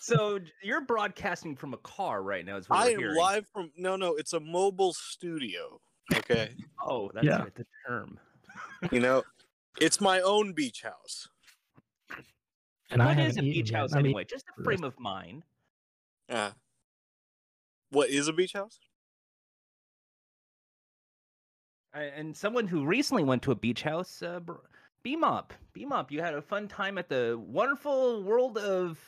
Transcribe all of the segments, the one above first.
so you're broadcasting from a car right now. Is what I we're am hearing. live from no, no. It's a mobile studio. Okay, Oh, that's Yeah. right, the term. you know, it's my own beach house. And I What haven't is a eaten beach yet. house I mean, anyway? Just a frame of mind. Uh, what is a beach house? And someone who recently went to a beach house, uh, br- BMOP. Beam Up. You had a fun time at the wonderful world of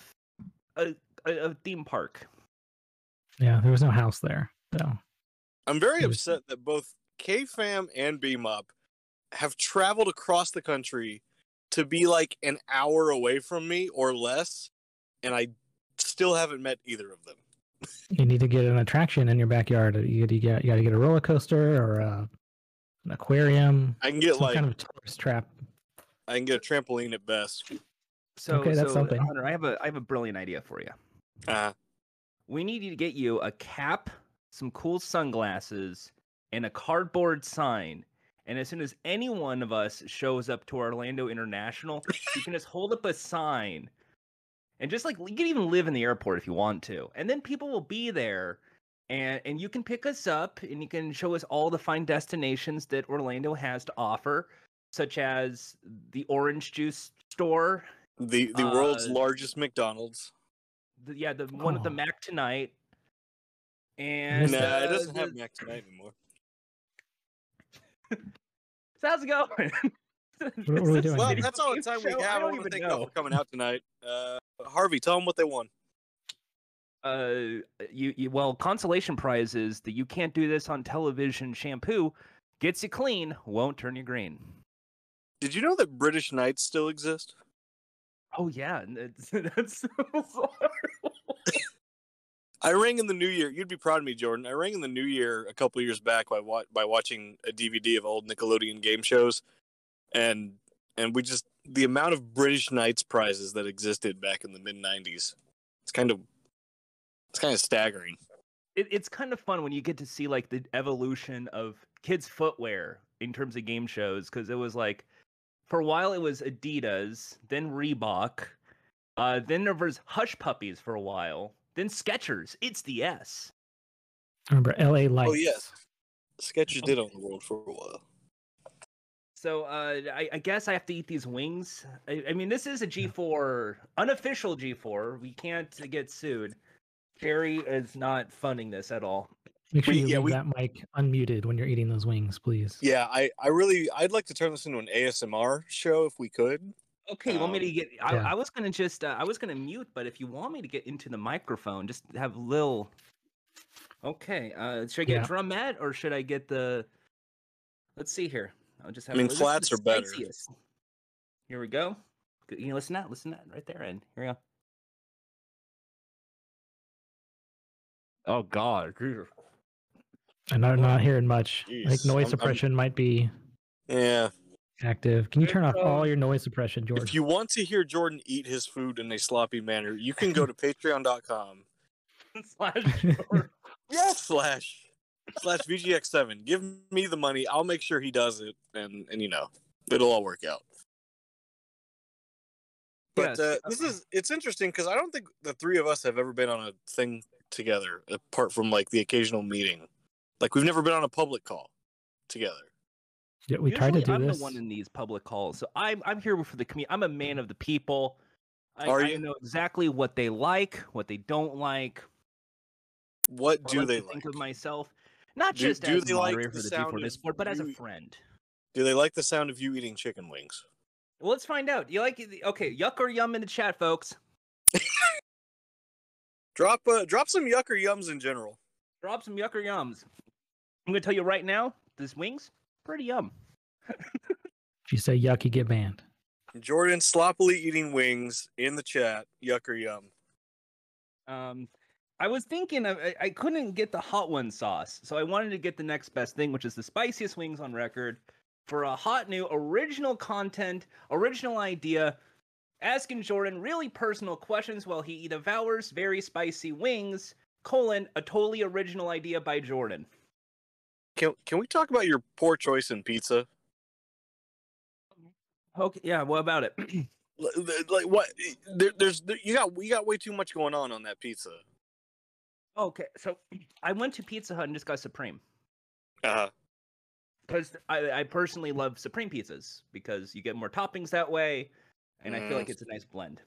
a, a, a theme park. yeah, there was no house there. So I'm very was- upset that both KFam and BMOP have traveled across the country to be like an hour away from me or less, and I still haven't met either of them. you need to get an attraction in your backyard. You got to get you got to get a roller coaster or a, an aquarium, I can get some like kind of tourist trap. I can get a trampoline at best. So, Okay, that's so, something. Hunter, I have a I have a brilliant idea for you. Uh, We need you to get you a cap, some cool sunglasses, and a cardboard sign. And as soon as any one of us shows up to Orlando International, you can just hold up a sign. And just like you can even live in the airport if you want to. And then people will be there and and you can pick us up and you can show us all the fine destinations that Orlando has to offer, such as the orange juice store. The the world's Uh, largest McDonald's. The, yeah, the one at the Oh. Mac tonight. And Nah, uh, it doesn't have Mac tonight anymore. So how's it going? What are we doing Well, that's all the time we show? I have. I, don't want to even thank know. for coming out tonight. Uh, Harvey, tell them what they won. Uh, you, you well, consolation prize is that you can't do this on television. Shampoo gets you clean, won't turn you green. Did you know that British Knights still exist? Oh yeah, it's, that's so horrible. I rang in the new year. You'd be proud of me, Jordan. I rang in the new year a couple years back by wa- by watching a DVD of old Nickelodeon game shows, and and we just the amount of British Knights prizes that existed back in the mid '90s. It's kind of it's kind of staggering. It, it's kind of fun when you get to see like the evolution of kids' footwear in terms of game shows because it was like for a while it was Adidas, then Reebok, uh, then there was Hush Puppies for a while, then Skechers. It's the S. Remember L.A. Lights? Oh yes, Skechers did own the world for a while. So uh, I, I guess I have to eat these wings. I, I mean, this is a G4, unofficial G4. We can't get sued. Jerry is not funding this at all. Make sure We- you yeah, leave we- that mic unmuted when you're eating those wings, please. Yeah, I I really I'd like to turn this into an ASMR show if we could. Okay, you want me to Um, get? I, yeah. I was gonna just, uh, I was gonna mute, but if you want me to get into the microphone, just have Lil. Okay, uh, should I get Yeah. a drumette or should I get the? Let's see here. I'll just have. I mean, this is the flats are better. Here we go. Good- You listen to that. Listen to that right there, and here we go. Oh God, Jesus. And I'm not hearing much. I think noise I'm- I'm- suppression might be Yeah. active. Can you turn off all your noise suppression, Jordan? If you want to hear Jordan eat his food in a sloppy manner, you can go to patreon.com slash short. slash slash VGX7. Give me the money. I'll make sure he does it, and and you know it'll all work out. But Yes, uh, uh, this is it's interesting because I don't think the three of us have ever been on a thing together apart from like the occasional meeting. Like we've never been on a public call together. Yeah, we tried to Usually do I'm this. the one in these public calls, so I'm I'm here for the community. I'm a man of the people. I, Are I you? know exactly what they like, what they don't like. What what do they to like? think of myself, not Do- just do as they a like the for the sound G4 of Discord, but as a friend. Do they like the sound of you eating chicken wings? Well, let's find out. You like? Okay, yuck or yum in the chat, folks. Drop uh, drop some yuck or yums in general. Drop some yuck or yums. I'm gonna tell you right now, this wings pretty yum. If you say yuck, you get banned. Jordan sloppily eating wings in the chat. Yuck or yum. Um, I was thinking of, I, I couldn't get the hot one sauce, so I wanted to get the next best thing, which is the spiciest wings on record for a hot new original content, original idea. Asking Jordan really personal questions while he devours very spicy wings. Colon a totally original idea by Jordan. Can can we talk about your poor choice in pizza? Okay, yeah. What about it? Like what? There, there's there, you got we got way too much going on on that pizza. Okay, so I went to Pizza Hut and just got Supreme Uh, huh. because I, I personally love Supreme pizzas because you get more toppings that way, and I feel Mm. like it's a nice blend.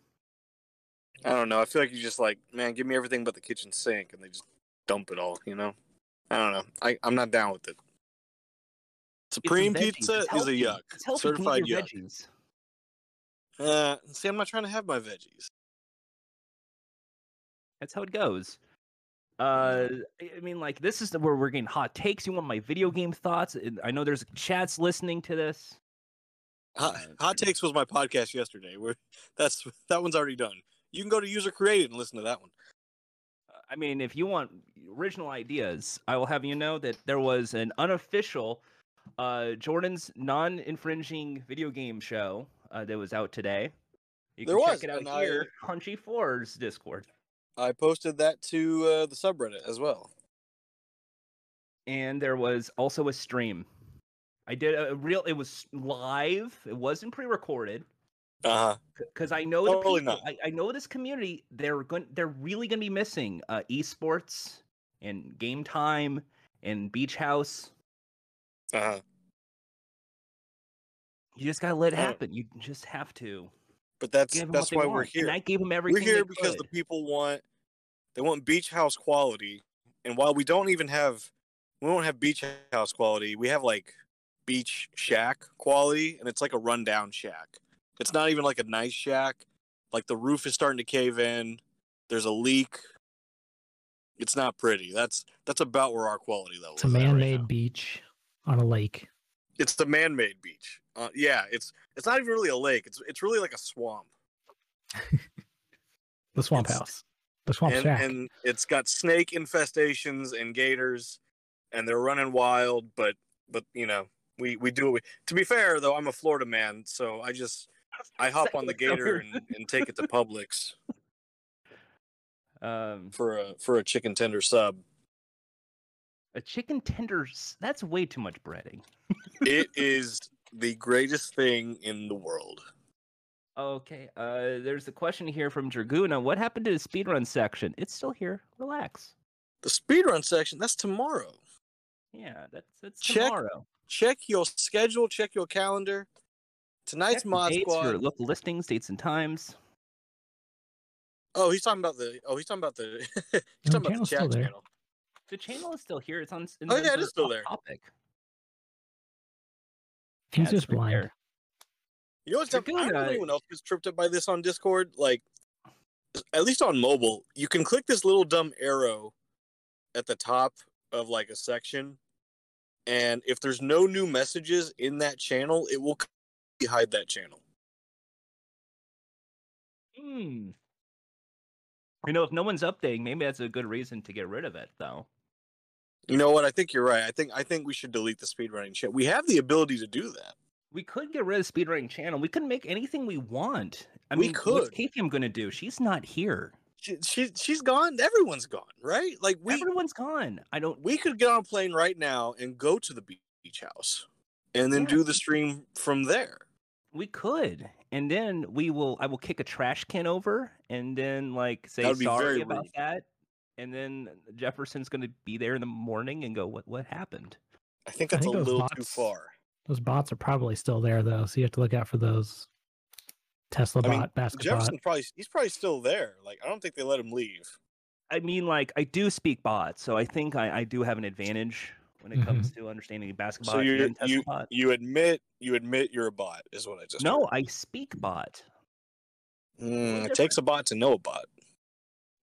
I don't know. I feel like you just like, man, give me everything but the kitchen sink, and they just dump it all. You know? I don't know. I I'm not down with it. Supreme veggies, pizza it's is a healthy, yuck. It's healthy. you can eat Certified your yuck. veggies. Uh, see, I'm not trying to have my veggies. That's how it goes. Uh, I I mean, like this is the, where we're getting hot takes. You want my video game thoughts? And I know there's chats listening to this. Hot, Uh, Hot takes was my podcast yesterday. Where that's that one's already done. You can go to user created and listen to that one. Uh, I mean, if you want original ideas, I will have you know that there was an unofficial uh, Jordan's non-infringing video game show uh, that was out today. You There can was, check it out and I- here, Punchy Fours Discord. I posted that to uh, the subreddit as well. and there was also a stream. I did a real. It was live. It wasn't pre-recorded Uh huh. because I know the Totally people. not. I, I know this community. They're going. They're really going to be missing uh, esports and game time and beach house. Uh huh. You just gotta let it happen. You just have to But that's that's why they we're here. And I gave them everything. We're here because the people want they want beach house quality, and while we don't even have we don't have beach house quality, we have like beach shack quality, and it's like a rundown shack. It's not even like a nice shack. Like the roof is starting to cave in. There's a leak. It's not pretty. That's that's about where our quality level It's a is. at man-made now. beach on a lake. It's the man-made beach. Uh, yeah, it's it's not even really a lake. It's it's really like a swamp. The swamp It's- house. The swamp and, shack. and it's got snake infestations and gators and they're running wild but but you know we we do it to be fair though i'm a florida man so i just i hop on the gator and, and take it to publix Um, for a for a chicken tender sub a chicken tender. That's way too much breading. it is the greatest thing in the world Okay. Uh, there's a question here from Draguna. What happened to the speedrun section? It's still here. Relax. the speedrun section that's tomorrow Yeah, that's that's Check tomorrow. check your schedule check your calendar tonight's Check mod squad your local listings, dates and times. Oh he's talking about the oh he's talking about the he's No, talking about the still chat there. channel The channel is still here. It's on. in Oh, the- yeah, it the is still top there. Topic. He's Yeah, just right blind. there. You know what's dumb? I don't know if anyone else gets tripped up by this on Discord. Like, at least on mobile, you can click this little dumb arrow at the top of like a section, and if there's no new messages in that channel, it will hide that channel. Hmm. You know, if no one's updating, maybe that's a good reason to get rid of it, though. You know what? I think you're right. I think I think we should delete the speedrunning channel. We have the ability to do that. We could get rid of speedrunning channel. We could make anything we want. I We mean, what's could. KTM going to do? She's not here. She, she she's gone. Everyone's gone, right? Like we Everyone's gone. I don't. we could get on a plane right now and go to the beach house, and then Yeah. do the stream from there. We could, and then we will. I will kick a trash can over, and then like say That would be sorry about rude. that, and then Jefferson's going to be there in the morning and go, "What? What happened?" I think I that's think a those little too far. Those bots are probably still there though, so you have to look out for those. Tesla I mean, bot, basket Jefferson bot. probably he's probably still there. Like I don't think they let him leave. I mean, like I do speak bot, so I think I, I do have an advantage when it comes to understanding basketball. So you and you bot. you admit you admit you're a bot is what I just No, heard. I speak bot. Mm, it takes a bot to know a bot.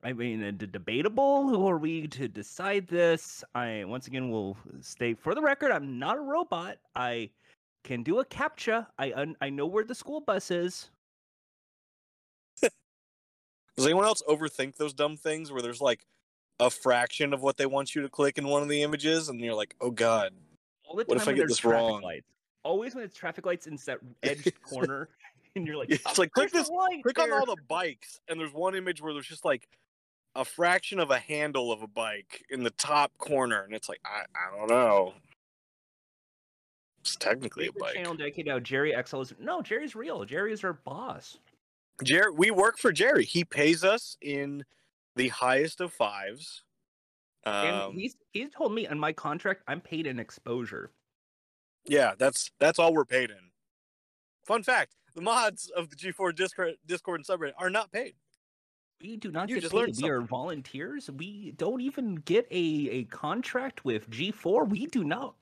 I mean, uh, d- debatable. Who are we to decide this? I once again will state for the record, I'm not a robot. I can do a captcha. I un- I know where the school bus is. Does anyone else overthink those dumb things where there's like a fraction of what they want you to click in one of the images, and you're like, oh god, What if I get this wrong? lights. Always when it's traffic lights in that edged corner, and you're like, It's "Oh, like, click this- click on all the bikes, and there's one image where there's just like a fraction of a handle of a bike in the top corner, and it's like, I I don't know. It's technically a bike. channel dedicated now. Jerry XL is no Jerry's real. Jerry is our boss. Jerry, we work for Jerry. He pays us in the highest of fives. And Um, he's he's told me on my contract I'm paid in exposure. yeah, that's that's all we're paid in. Fun fact: the mods of the G4 Discord, Discord and subreddit are not paid. We do not You get just paid. learned We are volunteers. We don't even get a, a contract with G4. We do not.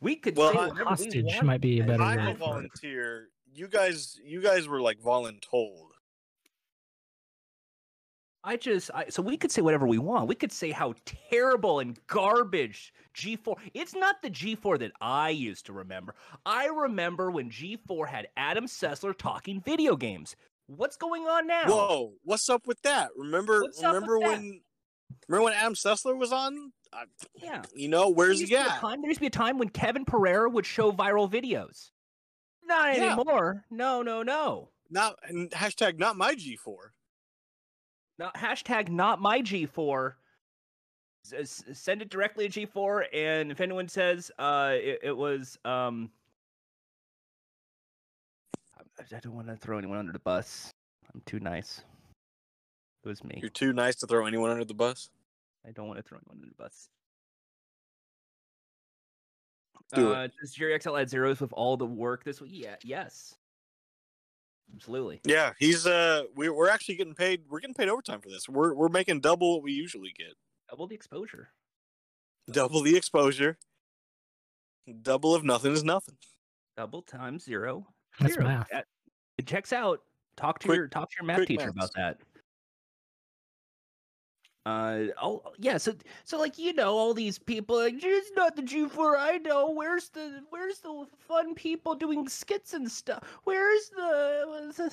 We could Well, say I- whatever we Hostage might be a better I'm a word volunteer. You guys, you guys were like voluntold. I just I, so we could say whatever we want. We could say how terrible and garbage G4. It's not the G4 that I used to remember. I remember when G4 had Adam Sessler talking video games. What's going on now? Whoa, what's up with that? Remember, What's remember that? when, remember when Adam Sessler was on? I, Yeah. you know, where's he at? time- there used to be a time when Kevin Pereira would show viral videos. Not Yeah. anymore. No, no, no. Not and hashtag not my G4. Not hashtag not my G4. S- s- send it directly to G4, and if anyone says uh, it, it was, um, I- don't want to throw anyone under the bus. I'm too nice. It was me. You're too nice to throw anyone under the bus. I don't want to throw anyone under the bus. Do it. uh, Does Jerry XL add zeros with all the work this week? Yeah, yes. Absolutely. Yeah, he's uh, we, we're actually getting paid. We're getting paid overtime for this. We're we're making double what we usually get. Double the exposure. Double the exposure. Double of nothing is nothing. Double times zero. That's zero. math. That- it checks out. Talk to Quick- your talk to your math teacher maths. about that. Uh oh yeah so so like you know all these people like it's not the G4 I know where's the where's the fun people doing skits and stuff where's the?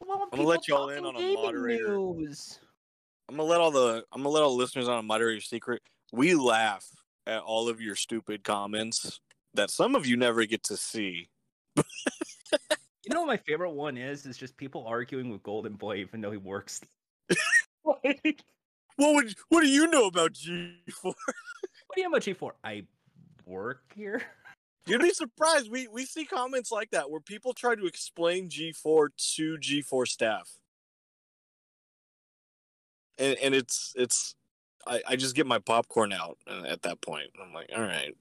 Well, I'm gonna let y'all in on a moderator. news. I'm gonna let all the I'm gonna let all the listeners on a moderator secret. We laugh at all of your stupid comments that some of you never get to see. You know what my favorite one is? Is just people arguing with Golden Boy even though he works. Like, What would what do you know about G4? what do you have about G4? I work here. You'd be surprised. We we see comments like that where people try to explain G4 to G4 staff. And and it's it's I, I just get my popcorn out uh, at that point. I'm like, all right.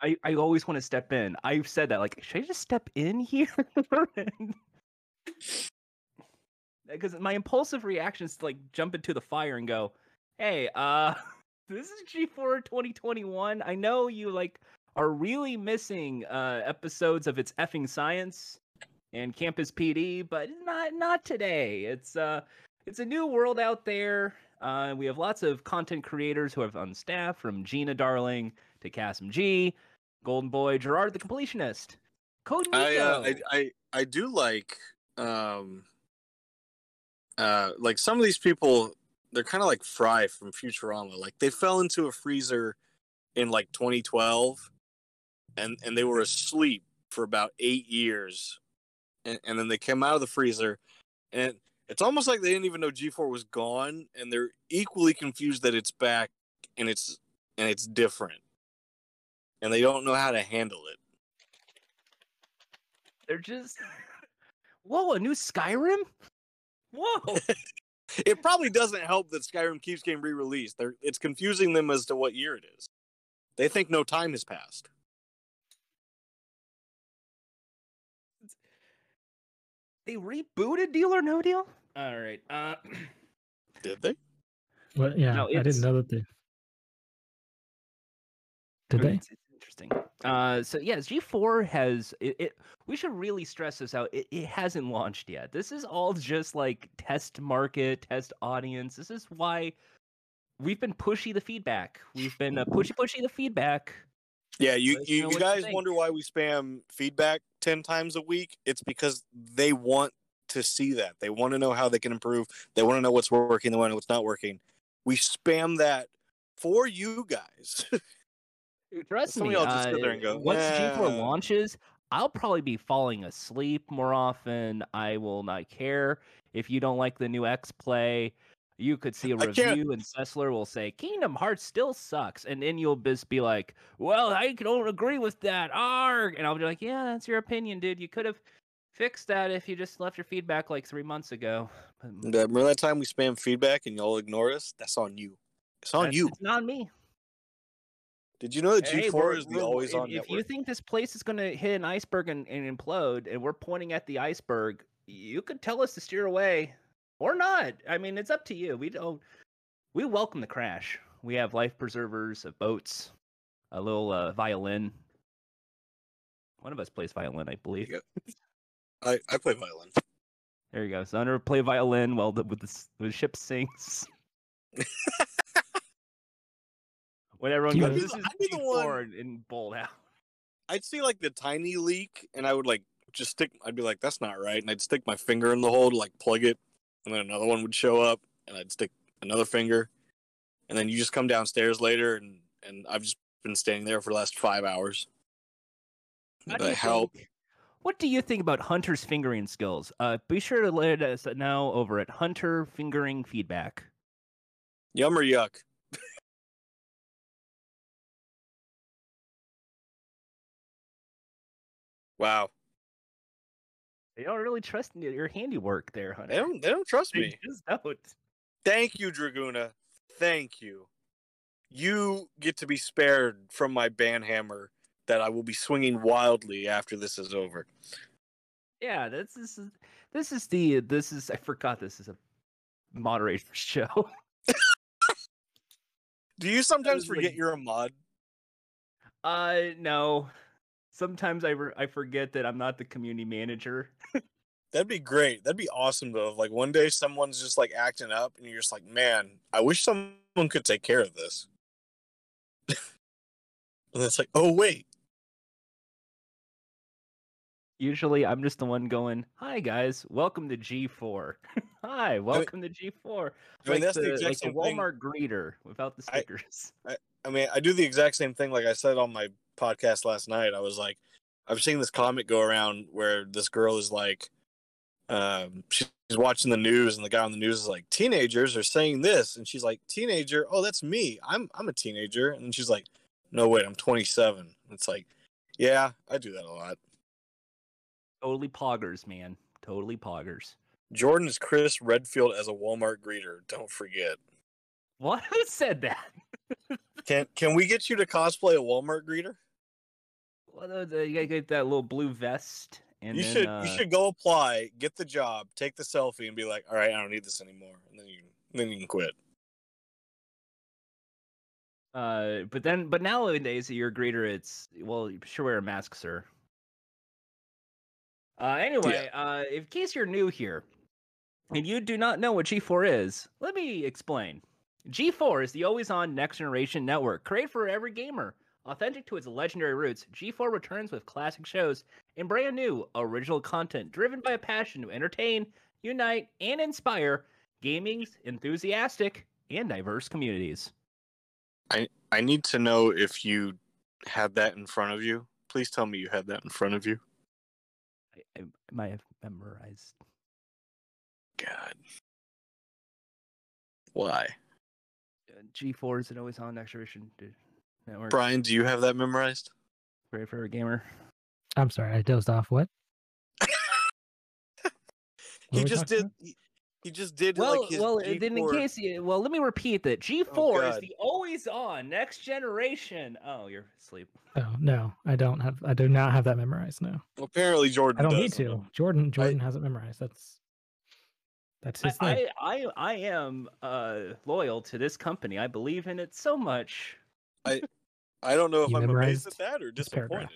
I, I always want to step in. I've said that. Like, should I just step in here? Because my impulsive reaction is to like jump into the fire and go, "Hey, uh, this is G4 2021. I know you like are really missing uh episodes of It's Effin' Science and Campus PD, but not not today. It's uh, it's a new world out there. Uh, we have lots of content creators who have on staff, from Gina Darling to Kassem G, Golden Boy, Jirard the Completionist, Code I, uh, I I I do like um uh like some of these people they're kind of like Fry from Futurama like they fell into a freezer in like 2012 and and they were asleep for about 8 years and, and then they came out of the freezer and it's almost like they didn't even know G4 was gone and they're equally confused that it's back and it's and it's different and they don't know how to handle it They're just whoa, a new Skyrim. Whoa, It probably doesn't help that Skyrim keeps getting re-released. They're, it's confusing them as to what year it is. They think no time has passed. they rebooted Deal or No Deal. All right. Uh, Did they? What? Yeah, No, I didn't know that they. Did they? Interesting. Uh, so yes, G4 has it, it. We should really stress this out. It, it hasn't launched yet. This is all just like test market, test audience. This is why we've been pushy the feedback. We've been uh, pushy pushy the feedback. Yeah, you, you, you what you guys wonder why we spam feedback 10 times a week? It's because they want to see that. They want to know how they can improve. They want to know what's working, they want to know what's not working. We spam that for you guys. Trust Some me. y'all just uh, there and go, once G4 launches, I'll probably be falling asleep more often. I will not care if you don't like the new X play. You could see a I can't- review, and Sessler will say Kingdom Hearts still sucks, and then you'll just be like, "Well, I don't agree with that." Arg, and I'll be like, "Yeah, that's your opinion, dude. You could have, fixed that if you just left your feedback like three months ago. But And, remember that time we spam feedback and y'all ignore us? That's on you. It's on that's- you. It's not me. Did you know that G4 we're- is the always if, on if network? you think this place is going to hit an iceberg and, and implode, and we're pointing at the iceberg, you could tell us to steer away or not. I mean, it's up to you. We don't. We welcome the crash. We have life preservers, of boats, a little uh, violin. One of us plays violin, I believe. I, I play violin. There you go. So under play violin while the with the, the ship sinks. when everyone You goes, know- this is I'd be the one- G4 and, and bold out. I'd see like the tiny leak and I would like just stick I'd be like, that's not right. And I'd stick my finger in the hole to like plug it. And then another one would show up and I'd stick another finger. And then you just come downstairs later and, and I've just been standing there for the last five hours. How do The you help. think- what do you think about Hunter's fingering skills? Uh, be sure to let us know over at Hunter Fingering Feedback. Yum or yuck? Wow. They don't really trust your handiwork there, Hunter. They don't they don't trust They me. just don't. Thank you, Draguna. Thank you. You get to be spared from my banhammer that I will be swinging wildly after this is over. Yeah, this is this is the this is I forgot this is a moderator show. Do you sometimes was like- forget you're a mod? Uh, no. Sometimes I re- I forget that I'm not the community manager. That'd be great. That'd be awesome though. If, Like one day someone's just like acting up and you're just like, man, I wish someone could take care of this. and it's like, oh wait. Usually, I'm just the one going, "Hi guys, welcome to G4." Hi, welcome to G4. I mean, like that's the, the exact like same thing. Walmart greeter without the stickers. I- stickers. I mean, I do the exact same thing. Like I said on my podcast last night, I was like, I've seen this comment go around where this girl is like, um, she's watching the news, and the guy on the news is like, teenagers are saying this, and she's like, teenager, oh, that's me. I'm I'm a teenager, and she's like, no, wait, I'm 27. It's like, yeah, I do that a lot. Totally poggers, man. Totally poggers. Jordan is Chris Redfield as a Walmart greeter. Don't forget. What? Who said that? Can can we get you to cosplay a Walmart greeter? Well, the- the- you gotta get that little blue vest, and you then, should uh, you should go apply, get the job, take the selfie, and be like, all right, I don't need this anymore, and then you then you can quit. Uh, but then, but nowadays, you're a greeter. It's well, you should wear a mask, sir. Uh, anyway, uh, in case you're new here and you do not know what G4 is, let me explain. G4 is the always-on next-generation network, created for every gamer. Authentic to its legendary roots, G4 returns with classic shows and brand new original content driven by a passion to entertain, unite, and inspire gaming's enthusiastic and diverse communities. I I need to know if you had that in front of you. Please tell me you had that in front of you. I, I might have memorized. God, why, Uh, G4 is an always on next generation d- network. Brian? Do you have that memorized? Great for a gamer. I'm sorry, I dozed off. What? What He are just did. He, he just did Well, like his well, uh, then in case you, well, let me repeat that G4 is the always on next generation. Oh, you're asleep. Oh no, I don't have. I do not have that memorized. No, Apparently, Jordan. I don't need does. to. Jordan, Jordan has it memorized. That's that's his I, thing. I, I, I am uh, loyal to this company. I believe in it so much. I don't know if You I'm amazed at that or disappointed.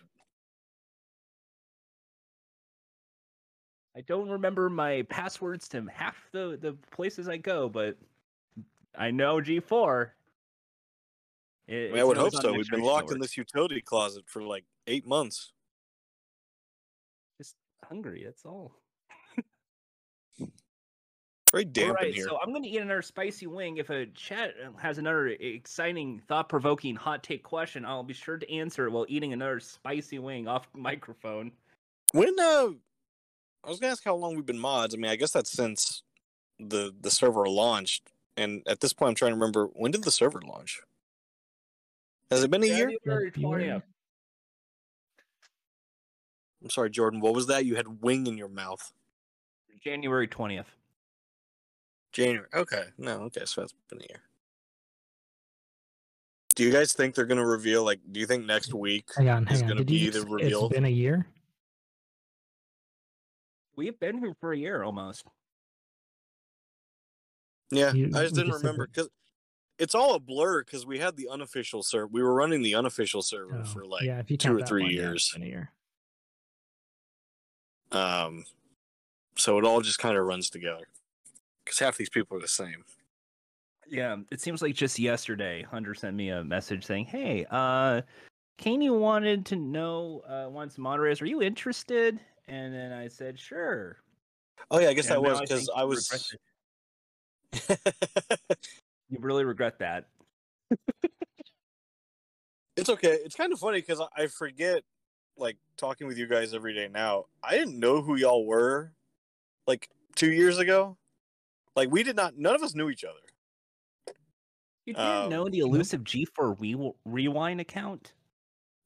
I don't remember my passwords to half the, the places I go, but I know G4. It- I, mean, I would hope so. We've been generation locked in this utility closet for like eight months. Just hungry. That's all. Very damp All right, in here. so I'm going to eat another spicy wing. If a chat has another exciting, thought-provoking hot take question, I'll be sure to answer it while eating another spicy wing off microphone. When uh, I was gonna ask how long we've been mods. I mean, I guess that's since the the server launched. And at this point, I'm trying to remember when did the server launch? Has it been a year? January February. 20th. I'm sorry, Jordan. What was that? You had wing in your mouth. January twentieth. January. Okay. No. Okay. So that's been a year. Do you guys think they're gonna reveal? Like, do you think next week Hang on, is hang on. gonna Did you be the reveal? It's been a year. We've been here for a year almost. Yeah, You- I just didn't just remember because it's all a blur because we had the unofficial server. We were running the unofficial server Oh, for like yeah, if you two or three one, years. it's a year. Um, so it all just kind of runs together because half these people are the same. Yeah, it seems like just yesterday, Hunter sent me a message saying, "Hey, uh, Caney wanted to know, uh, wants some moderators. Are you interested?" And then I said, "Sure." Oh yeah, I guess And that was because think I was. You really regret that. it's okay. It's kind of funny because I I forget, like talking with you guys every day now. I didn't know who y'all were, like two years ago. Like we did not. None of us knew each other. You didn't Um, know the elusive G4 re- rewind account?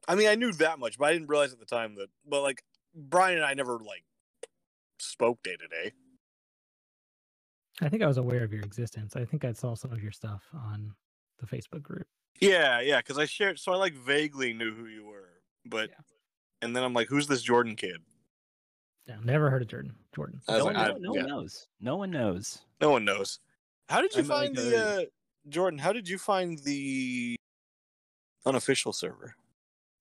I mean, I knew that much, but I didn't realize at the time that. But like Brian and I never like spoke day to day. I think I was aware of your existence. I think I saw some of your stuff on the Facebook group. Yeah, yeah, because I shared. So I like vaguely knew who you were, but Yeah. and then I'm like, who's this Jordan kid? Yeah, never heard of Jordan. Jordan. No, like, one, I- no, no yeah. one knows. No one knows. No one knows. How did you I'm like, find the uh, Jordan? How did you find the unofficial server?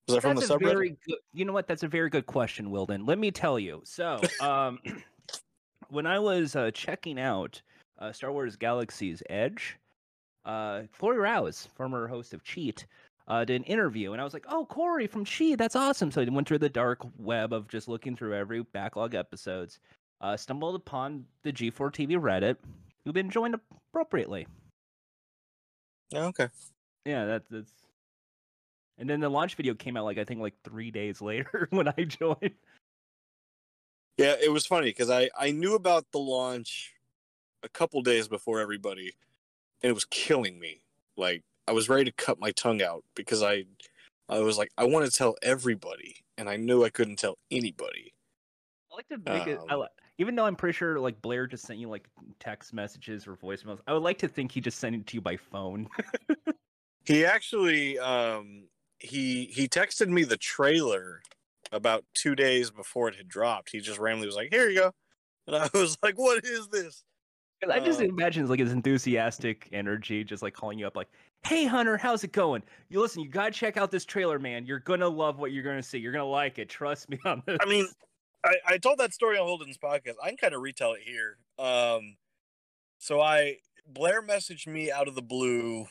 Was that from the That's subreddit? very good. You know what? That's a very good question, Wilden. Let me tell you. So, um, when I was uh, checking out uh, Star Wars Galaxy's Edge, uh, Cory Rouse, former host of Cheat, uh, did an interview, and I was like, "Oh, Corey from Cheat, that's awesome!" So I went through the dark web of just looking through every backlog episodes. Uh, stumbled upon the G4 TV Reddit, who've been joined appropriately. Oh, okay. Yeah, that's that's. And then the launch video came out like I think like three days later when I joined. Yeah, it was funny because I I knew about the launch a couple days before everybody, and it was killing me. Like I was ready to cut my tongue out because I I was like I want to tell everybody, and I knew I couldn't tell anybody. I like to make it. I Um, even though I'm pretty sure like Blair just sent you like text messages or voicemails. I would like to think he just sent it to you by phone. He actually um he he texted me the trailer about two days before it had dropped. He just randomly was like, "Here you go," and I was like, "What is this?" I just Uh, imagine like his enthusiastic energy, just like calling you up, like, "Hey Hunter, how's it going? You listen, you gotta check out this trailer, man. You're gonna love what you're gonna see. You're gonna like it. Trust me on this." I mean, I, I told that story on Holden's podcast. I can kind of retell it here. Um, so I Blair messaged me out of the blue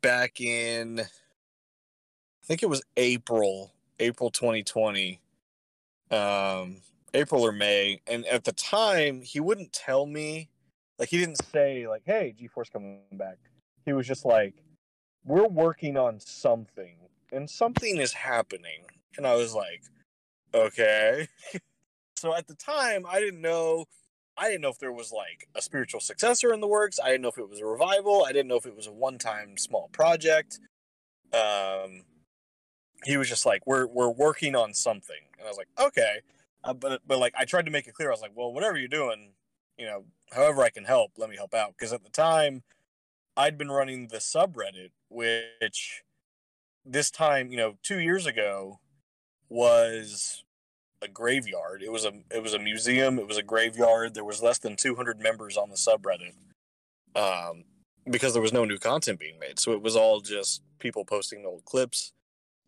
back in, I think it was April, April 2020, um, April or May, and at the time he wouldn't tell me, like he didn't say like, "Hey, G-Force coming back." He was just like, "We're working on something, and something is happening," and I was like, "Okay." so at the time i didn't know i didn't know if there was like a spiritual successor in the works. I didn't know if it was a revival. I didn't know if it was a one-time small project. Um he was just like we're we're working on something. And i was like okay. Uh, but but like i tried to make it clear. I was like well whatever you're doing you know however i can help let me help out. Because at the time i'd been running the subreddit which this time you know two years ago was a graveyard. It was a it was a museum. It was a graveyard. There was less than 200 members on the subreddit, um, because there was no new content being made. So it was all just people posting old clips.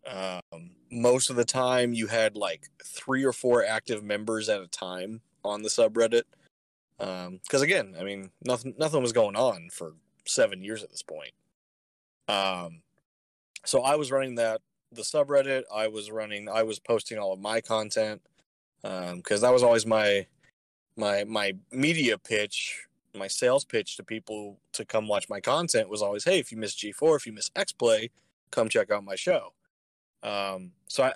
Um, most of the time, you had like three or four active members at a time on the subreddit. Because again, I mean, nothing nothing was going on for seven years at this point. Um, so I was running that the subreddit. I was running. I was posting all of my content because that was always my my my media pitch, my sales pitch to people to come watch my content was always, hey, if you miss G4, if you miss X Play, come check out my show. Um, so I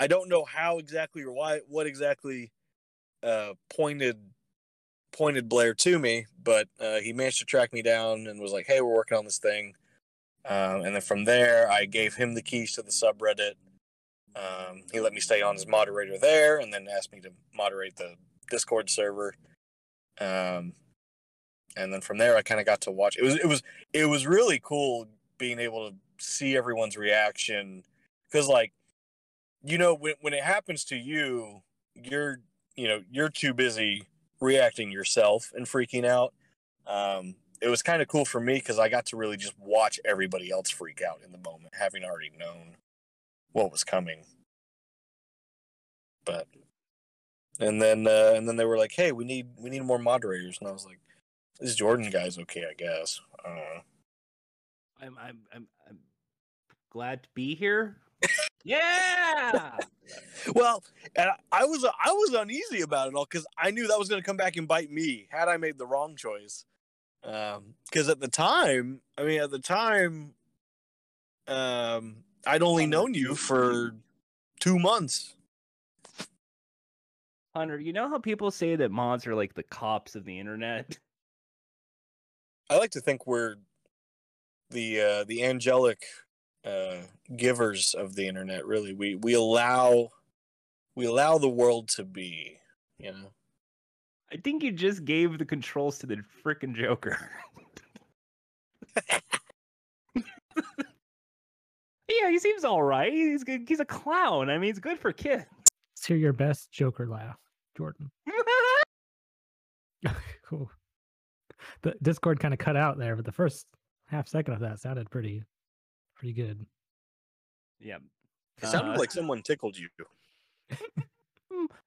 I don't know how exactly or why what exactly uh, pointed pointed Blair to me, but uh, he managed to track me down and was like, hey, we're working on this thing. Um, and then from there, I gave him the keys to the subreddit. Um, he let me stay on as moderator there, and then asked me to moderate the Discord server. Um, and then from there, I kind of got to watch. It was it was it was really cool being able to see everyone's reaction because, like, you know, when when it happens to you, you're you know you're too busy reacting yourself and freaking out. Um, it was kind of cool for me because I got to really just watch everybody else freak out in the moment, having already known what was coming. But and then uh, and then they were like, "Hey, we need we need more moderators," and I was like, "This Jordan guy's okay, I guess." I don't know. I'm I'm I'm, I'm glad to be here. yeah. well, and I was I was uneasy about it all because I knew that was going to come back and bite me had I made the wrong choice. Because um, at the time, I mean, at the time, um, I'd only known you for two months. Hunter, you know how people say that mods are like the cops of the internet? I like to think we're the uh, the angelic uh, givers of the internet. Really, we we allow we allow the world to be. You know. I think you just gave the controls to the freaking Joker. yeah, he seems all right. He's. He's a clown. I mean, he's good for kids. Let's hear your best Joker laugh, Jordan. cool. The Discord kind of cut out there, but the first half second of that sounded pretty, pretty good. Yeah, it sounded uh, like someone tickled you.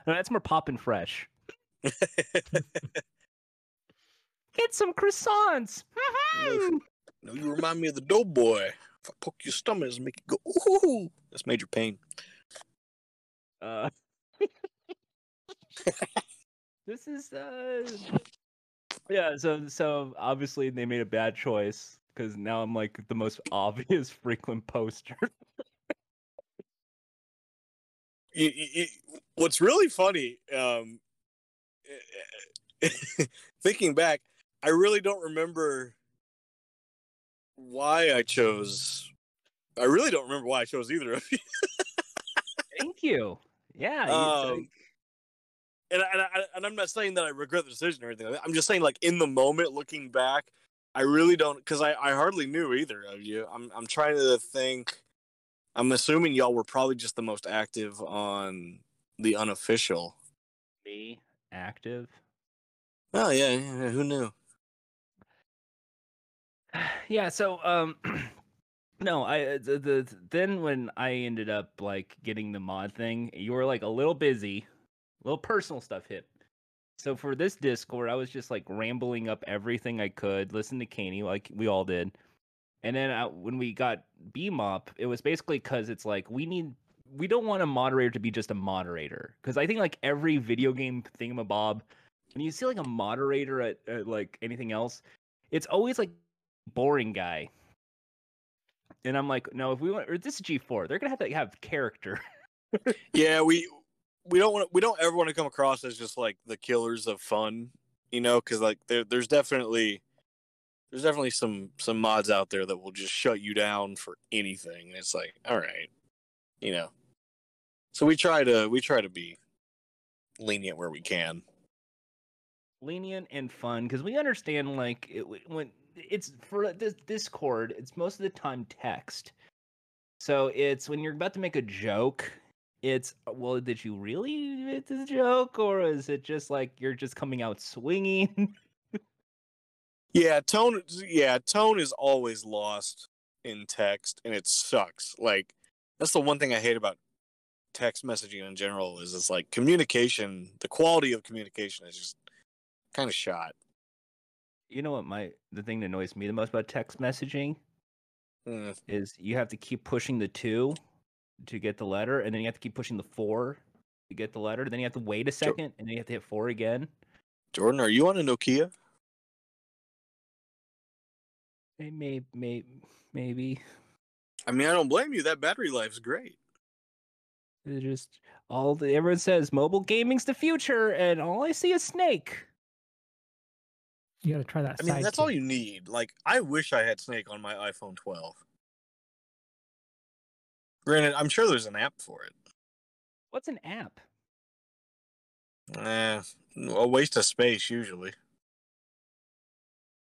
that's more poppin' fresh. Get some croissants. no, you remind me of the doughboy. If I poke your stomach, make it go ooh. That's major pain. Uh, this is uh, yeah. So so obviously they made a bad choice because now I'm like the most obvious frequent poster. it, it, what's really funny, um, thinking back, I really don't remember why I chose. I really don't remember why I chose either of you. Thank you. Yeah. Um, and, and, I, and I'm not saying that I regret the decision or anything. I'm just saying, like in the moment, looking back, I really don't because I, I hardly knew either of you. I'm I'm trying to think. I'm assuming y'all were probably just the most active on the unofficial. Me active. Oh yeah, yeah who knew? Yeah, so um no, I uh, the, the then when I ended up like getting the mod thing, you were like a little busy, a little personal stuff hit. So for this Discord, I was just like rambling up everything I could, listen to Caney like we all did. And then I, uh, when we got BMOP, it was basically because it's like we need we don't want a moderator to be just a moderator because I think like every video game thingamabob when you see like a moderator at, at like anything else, it's always like boring guy. And I'm like, no, if we want, or this is G4, they're gonna have to have character. yeah, we we don't want we don't ever want to come across as just like the killers of fun, you know, because like there there's definitely there's definitely some some mods out there that will just shut you down for anything. It's like, all right, you know. So we try to we try to be lenient where we can lenient and fun because we understand like it, when it's for this Discord, it's most of the time text. So it's when you're about to make a joke, it's well, did you really make this joke, or is it just like you're just coming out swinging? yeah, tone. Yeah, tone is always lost in text, and it sucks. Like that's the one thing I hate about text messaging in general. Is it's like communication. The quality of communication is just kind of shot. You know what my the thing that annoys me the most about text messaging mm. is you have to keep pushing the two to get the letter, and then you have to keep pushing the four to get the letter. Then you have to wait a second, jo- and then you have to hit four again. Jordan, are you on a Nokia? Maybe, maybe, maybe. I mean, I don't blame you. That battery life's great. It's just all the everyone says mobile gaming's the future, and all I see is Snake. You got to try that. I mean, that's all you need. Like, I wish I had Snake on my iPhone 12. Granted, I'm sure there's an app for it. What's an app? Eh, a waste of space usually.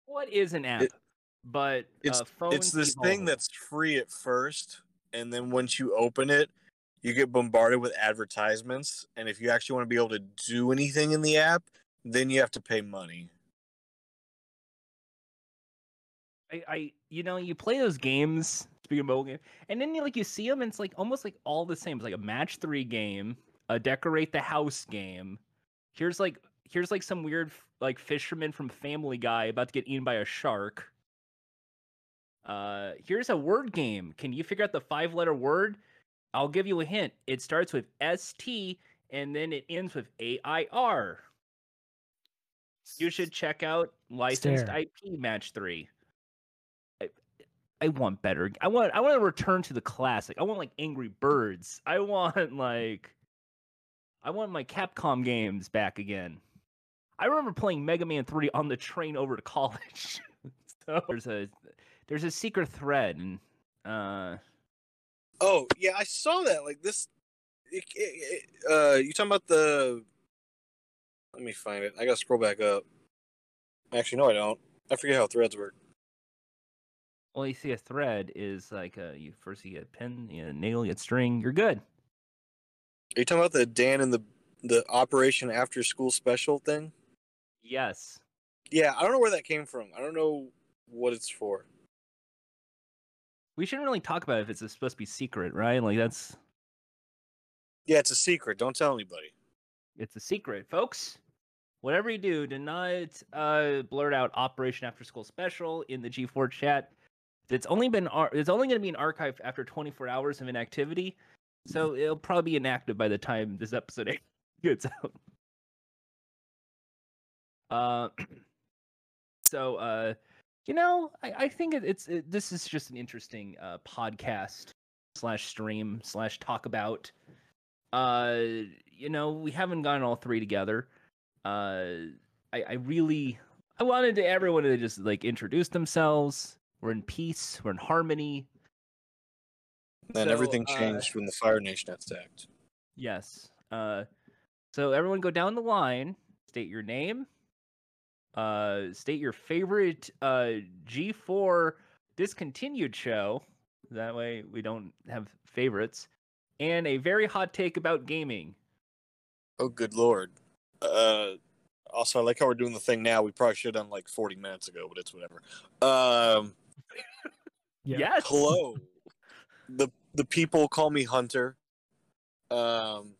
What is an app? It- but It's uh, phone it's this thing that's free at first, and then once you open it, you get bombarded with advertisements. And if you actually want to be able to do anything in the app, then you have to pay money. I, I you know you play those games speaking of mobile game and then you like you see them and it's like almost like all the same it's like a match three game a decorate the house game here's like here's like some weird like fisherman from family guy about to get eaten by a shark uh here's a word game can you figure out the five letter word i'll give you a hint it starts with st and then it ends with air you should check out licensed Stare. ip match three I, I want better. I want I want to return to the classic. I want like Angry Birds. I want like I want my Capcom games back again. I remember playing Mega Man 3 on the train over to college. so there's a there's a secret thread and uh Oh yeah, I saw that. Like this, it, it, it- uh, you talking about the? Let me find it. I gotta scroll back up. Actually, no, I don't. I forget how threads work. well you see a thread is like uh you first you get a pin, you get a nail, you get string, you're good. Are you talking about the Dan and the the Operation After School Special thing? Yes. Yeah, I don't know where that came from. I don't know what it's for. We shouldn't really talk about it if it's supposed to be secret, right? Like that's Yeah, it's a secret. Don't tell anybody. It's a secret, folks. Whatever you do, do not uh, blurt out Operation After School Special in the G4 chat. It's only been ar- it's only going to be an archive after 24 hours of inactivity, so it'll probably be inactive by the time this episode gets out. Uh, so uh, you know, I, I think it, it's it, this is just an interesting uh, podcast slash stream slash talk about uh you know we haven't gotten all three together. Uh i i really i wanted to everyone to just like introduce themselves. We're in peace. We're in harmony. Then So, everything uh, changed when the Fire Nation attacked. yes. Uh so everyone go down the line state your name uh state your favorite uh g4 discontinued show that way we don't have favorites and a very hot take about gaming Oh, good lord. Uh, also, I like how we're doing the thing now. We probably should have done like 40 minutes ago, but it's whatever. Um, Yeah. yes hello. the the people call me Hunter. Um,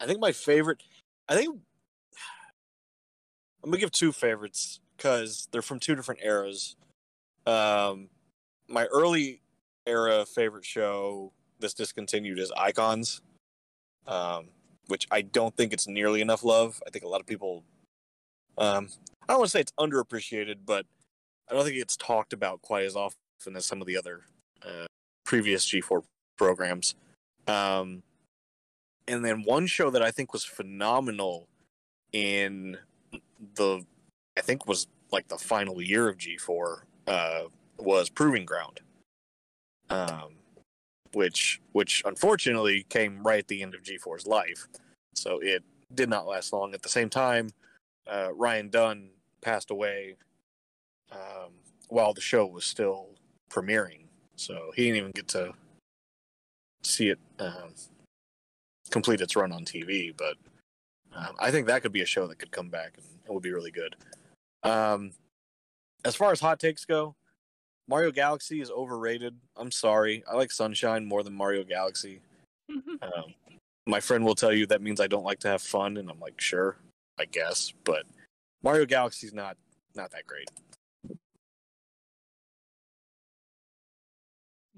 I think my favorite. I think I'm gonna give two favorites because they're from two different eras. Um, my early era favorite show that's discontinued is Icons, um, which I don't think it's nearly enough love. I think a lot of people. Um, I don't want to say it's underappreciated, but I don't think it's talked about quite as often as some of the other uh, previous G4 programs. Um, and then one show that I think was phenomenal in the, I think was like the final year of G4 uh, was Proving Ground, um, which which unfortunately came right at the end of G4's life, so it did not last long. At the same time, uh, Ryan Dunn passed away um, while the show was still premiering, so he didn't even get to see it um, complete its run on TV. But um, I think that could be a show that could come back and it would be really good. Um, as far as hot takes go, Mario Galaxy is overrated. I'm sorry. I like Sunshine more than Mario Galaxy. Um, my friend will tell you that means I don't like to have fun, and I'm like, sure, I guess. But Mario Galaxy's not not that great.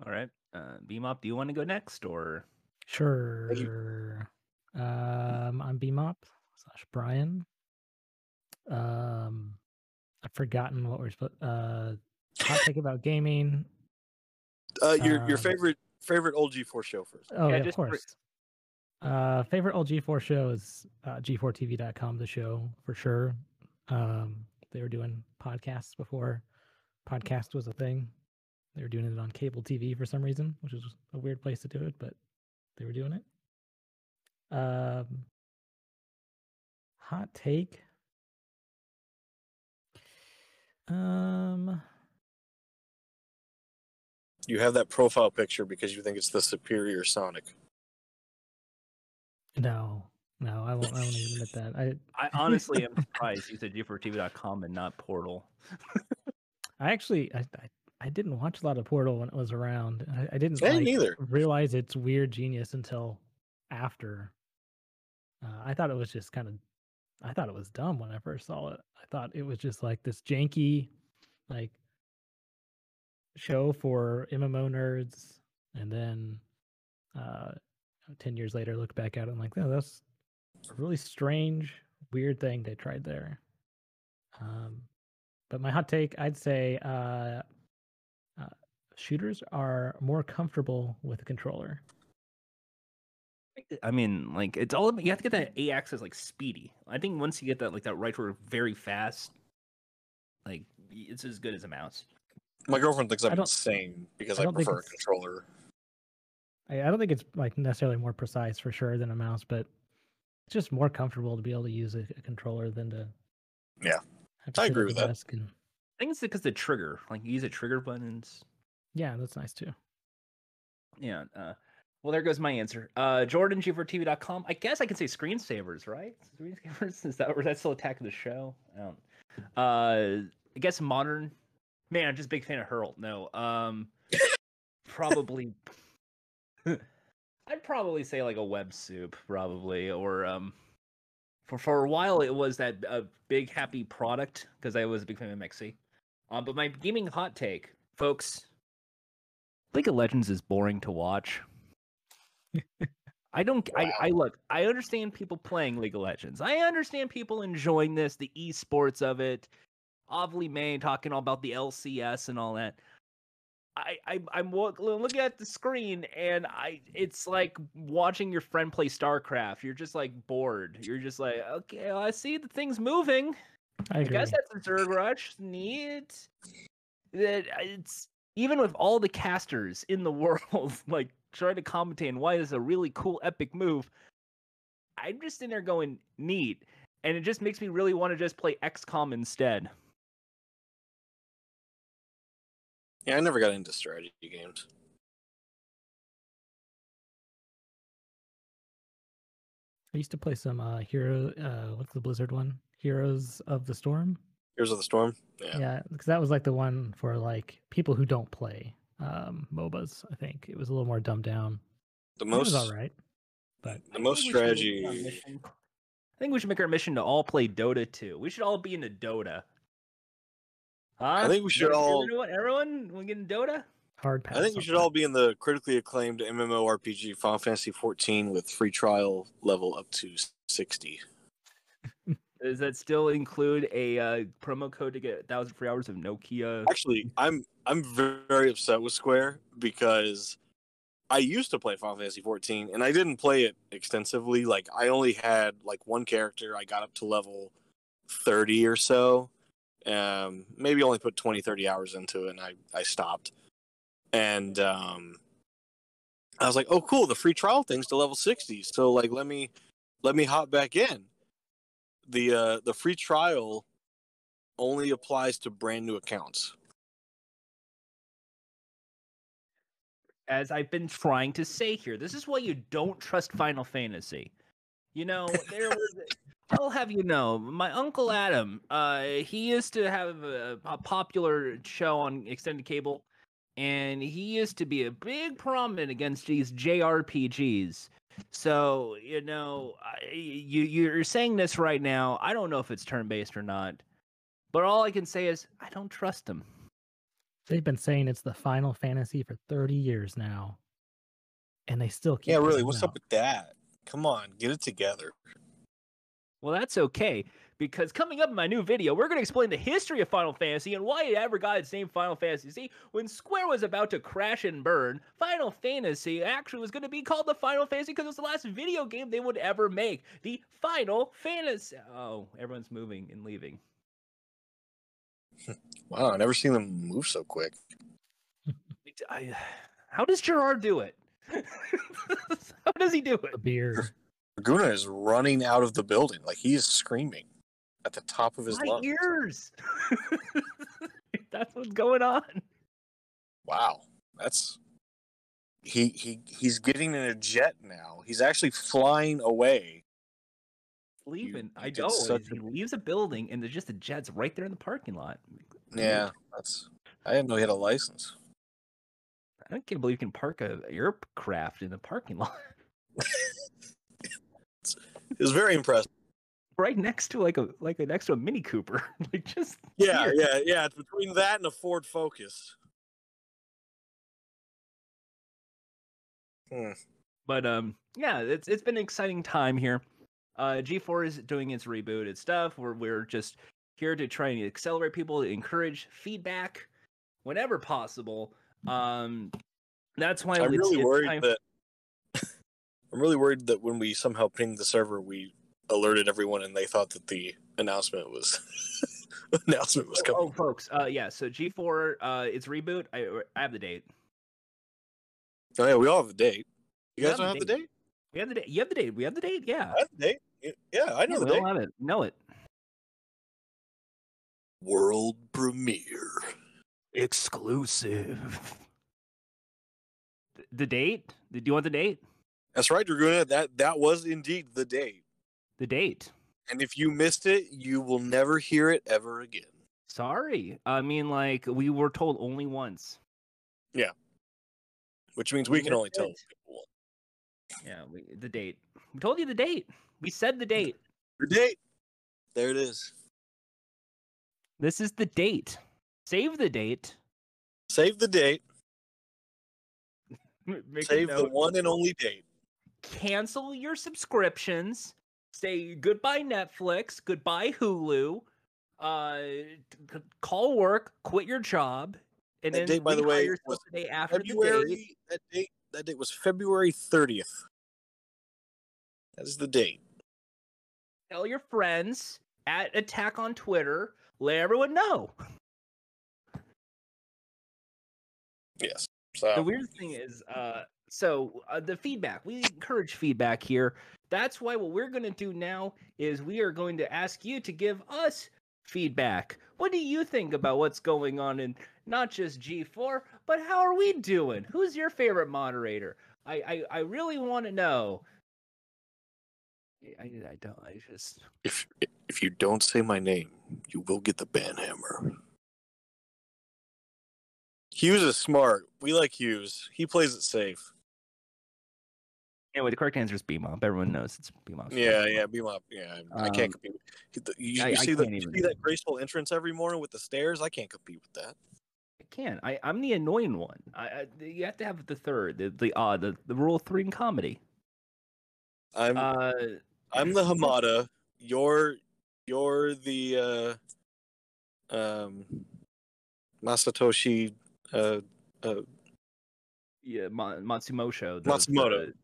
All right. Uh, BMOP, do you want to go next or? Sure. Um, I'm BMOP slash Brian. Um, I've forgotten what we're supposed. Uh, hot take about gaming. Uh, your your Um, favorite favorite old G4 show first. Oh, Yeah, yeah, of just for- course. Uh, favorite old G4 show is uh, G4TV.com, the show for sure. Um, they were doing podcasts before podcast was a thing. They were doing it on cable TV for some reason, which was a weird place to do it, but they were doing it. Um, hot take. Um, You have that profile picture because you think it's the superior Sonic. no, no, I won't. I won't admit that. I, I honestly am surprised you said G4TV.com and not Portal. I actually, I, I, I didn't watch a lot of Portal when it was around. I, I didn't I didn't like, either. realize its weird genius until after. Uh, I thought it was just kind of, I thought it was dumb when I first saw it. I thought it was just like this janky, like show for MMO nerds, and then uh, ten years later, look back at it and like, oh, that's a really strange, weird thing they tried there. Um, but my hot take, I'd say, uh, uh, shooters are more comfortable with a controller. I mean, like it's all about, you have to get that A axis like speedy. I think once you get that like that right word very fast, like it's as good as a mouse. My girlfriend thinks I'm insane because I I, prefer a controller. I, I don't think it's like necessarily more precise for sure than a mouse, but it's just more comfortable to be able to use a, a controller than to. Yeah. have to I agree with that. And, I think it's because the trigger, like you use the trigger buttons. yeah, that's nice too. Yeah. Uh, well, there goes my answer. Uh, Jordan G4TV.com. I guess I can say screensavers, right? Screensavers is that or is that still attack of the show? I don't. Uh, I guess modern. Man, I'm just a big fan of Hurl. No. Um, probably. I'd probably say like a web soup, probably, or um, for for a while it was that uh, big happy product because I was a big fan of MXC. Um, but my gaming hot take, folks. League of Legends is boring to watch. I don't. I, I look. I understand people playing League of Legends. I understand people enjoying this, the esports of it. Ovilee May talking all about the LCS and all that. I, I I'm looking at the screen and I it's like watching your friend play StarCraft. You're just like bored. You're just like, okay, well, I see the things moving. I I guess that's a third rush. Neat. That uh, it's even with all the casters in the world, like trying to commentate on why this is a really cool epic move. I'm just in there going neat, and it just makes me really want to just play XCOM instead. Yeah, I never got into strategy games. I used to play some uh hero. Uh, what's the Blizzard one? Heroes of the Storm. Heroes of the Storm. Yeah. Yeah, because that was like the one for like people who don't play um MOBAs. I think it was a little more dumbed down. The It most was all right. But the most I think we should make strategy I think we should make our mission to all play Dota 2. We should all be into Dota. Huh? think we should Everyone- all- Everyone, everyone, we get in Dota. hard pass. I think we should all be in the critically acclaimed MMORPG Final Fantasy 14 with free trial level up to 60. Does that still include a uh, promo code to get thousand free hours of Nokia? Actually, I'm I'm very upset with Square because I used to play Final Fantasy 14 and I didn't play it extensively. Like I only had like one character. I got up to level 30 or so. Um, maybe only put 20 30 hours into it and I I stopped. And um I was like, "Oh cool, the free trial thing's to level 60." So like let me let me hop back in. The uh the free trial only applies to brand new accounts. As I've been trying to say here, this is why you don't trust Final Fantasy. You know, there was. I'll have you know, my uncle Adam. Uh, he used to have a, a popular show on extended cable, and he used to be a big prominent against these JRPGs. So you know, I, you you're saying this right now. I don't know if it's turn based or not, but all I can say is I don't trust them. They've been saying it's the Final Fantasy for 30 years now, and they still keep. Yeah, really. What's them up with that? Come on, get it together. Well, that's okay because coming up in my new video, we're going to explain the history of Final Fantasy and why it ever got its name Final Fantasy. See, when Square was about to crash and burn, Final Fantasy actually was going to be called the Final Fantasy because it was the last video game they would ever make. The Final Fantasy. Oh, everyone's moving and leaving. Wow, I never seen them move so quick. I, how does Jirard do it? how does he do it? The beer. Laguna is running out of the building, like he is screaming at the top of his My lungs. Like he is screaming at the top of his lungs. ears. That's what's going on. Wow, that's he he he's getting in a jet now. He's actually flying away. Leaving. I you did know. such He a- leaves a building and there's just a jet's right there in the parking lot. Yeah, that's. I didn't know he had a license. I can't believe you can park a aircraft in the parking lot It was very impressive. Right next to like a like a next to a Mini Cooper. like just Yeah, here. yeah, yeah. It's between that and a Ford Focus. Hmm. But um, yeah, it's it's been an exciting time here. Uh, G4 is doing its reboot, its stuff. We're we're just here to try and accelerate people, to encourage feedback whenever possible. Um, that's why I'm really worried time- that I'm really worried that when we somehow ping the server, we alerted everyone and they thought that the announcement was announcement was Oh, coming. oh, folks, uh, yeah. So G4, uh, its reboot. I I have the date. Oh, yeah, we all have the date. You We guys have don't the have the date? We have the date. You have the date. We have the date. Yeah. I have the date. Yeah, I know Yeah, the we date. have it. Know it. World premiere. Exclusive. The date? Do you want the date? That's right, Draguna. That that was indeed the date. The date. And if you missed it, you will never hear it ever again. Sorry. I mean, like we were told only once. Yeah. Which means we You can only tell people once. Yeah, we, the date. We told you the date. We said the date. the date. There it is. This is the date. Save the date. Save the date. Save the one and only date. Cancel your subscriptions. Say goodbye Netflix. Goodbye Hulu. Uh, call work. Quit your job. And That then date, by the way, was the day after the date. February. That date. That date was February thirtieth. That is the date. Tell your friends at Attack on Twitter. Let everyone know. Yes. So the weird thing is uh so uh, the feedback we encourage feedback here that's why what we're going to do now is we are going to ask you to give us feedback what do you think about what's going on in not just g4 but how are we doing who's your favorite moderator i i, I really want to know I, I don't i just if if you don't say my name, you will get the ban hammer. Hughes is smart. We like Hughes. He plays it safe. Anyway the correct answer is bmop everyone knows it's bmop Yeah, yeah, BMOP. Yeah, I can't Um, compete. with- You, you I- I see the you see that graceful entrance every morning with the stairs. I can't compete with that. I can't. I, I'm the annoying one. I, I you have to have the third, the the uh, the, the rule of three in comedy. I'm Uh, I'm the Hamada. You're you're the uh, um, Masatoshi. Uh, uh, yeah, Ma- Matsumoto. the- Matsumoto. the-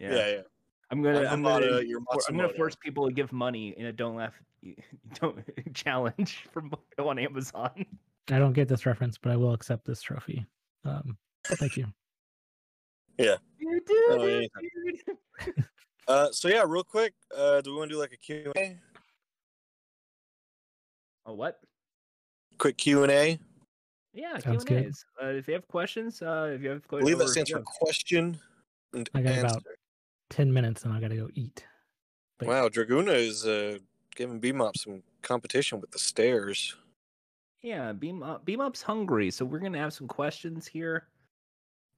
yeah. yeah. yeah, I'm gonna. I'm I'm gonna, Hamada, you're I'm gonna force people to give money in a don't laugh, don't challenge from on Amazon. I don't get this reference, but I will accept this trophy. Um, thank you. Yeah. You Oh, did it, dude. Uh, so yeah, real quick, uh, do we want to do like a Q and A? Oh, what? Quick Q and A. Yeah, Q Sounds and good. A's. Uh, if you have questions, uh, if you have questions, believe that stands for question and I got answer. about- Ten minutes, and I gotta go eat. But Wow, Draguna is uh, giving Bmop some competition with the stairs. Yeah, BMOP Beam Up's hungry, so we're gonna have some questions here.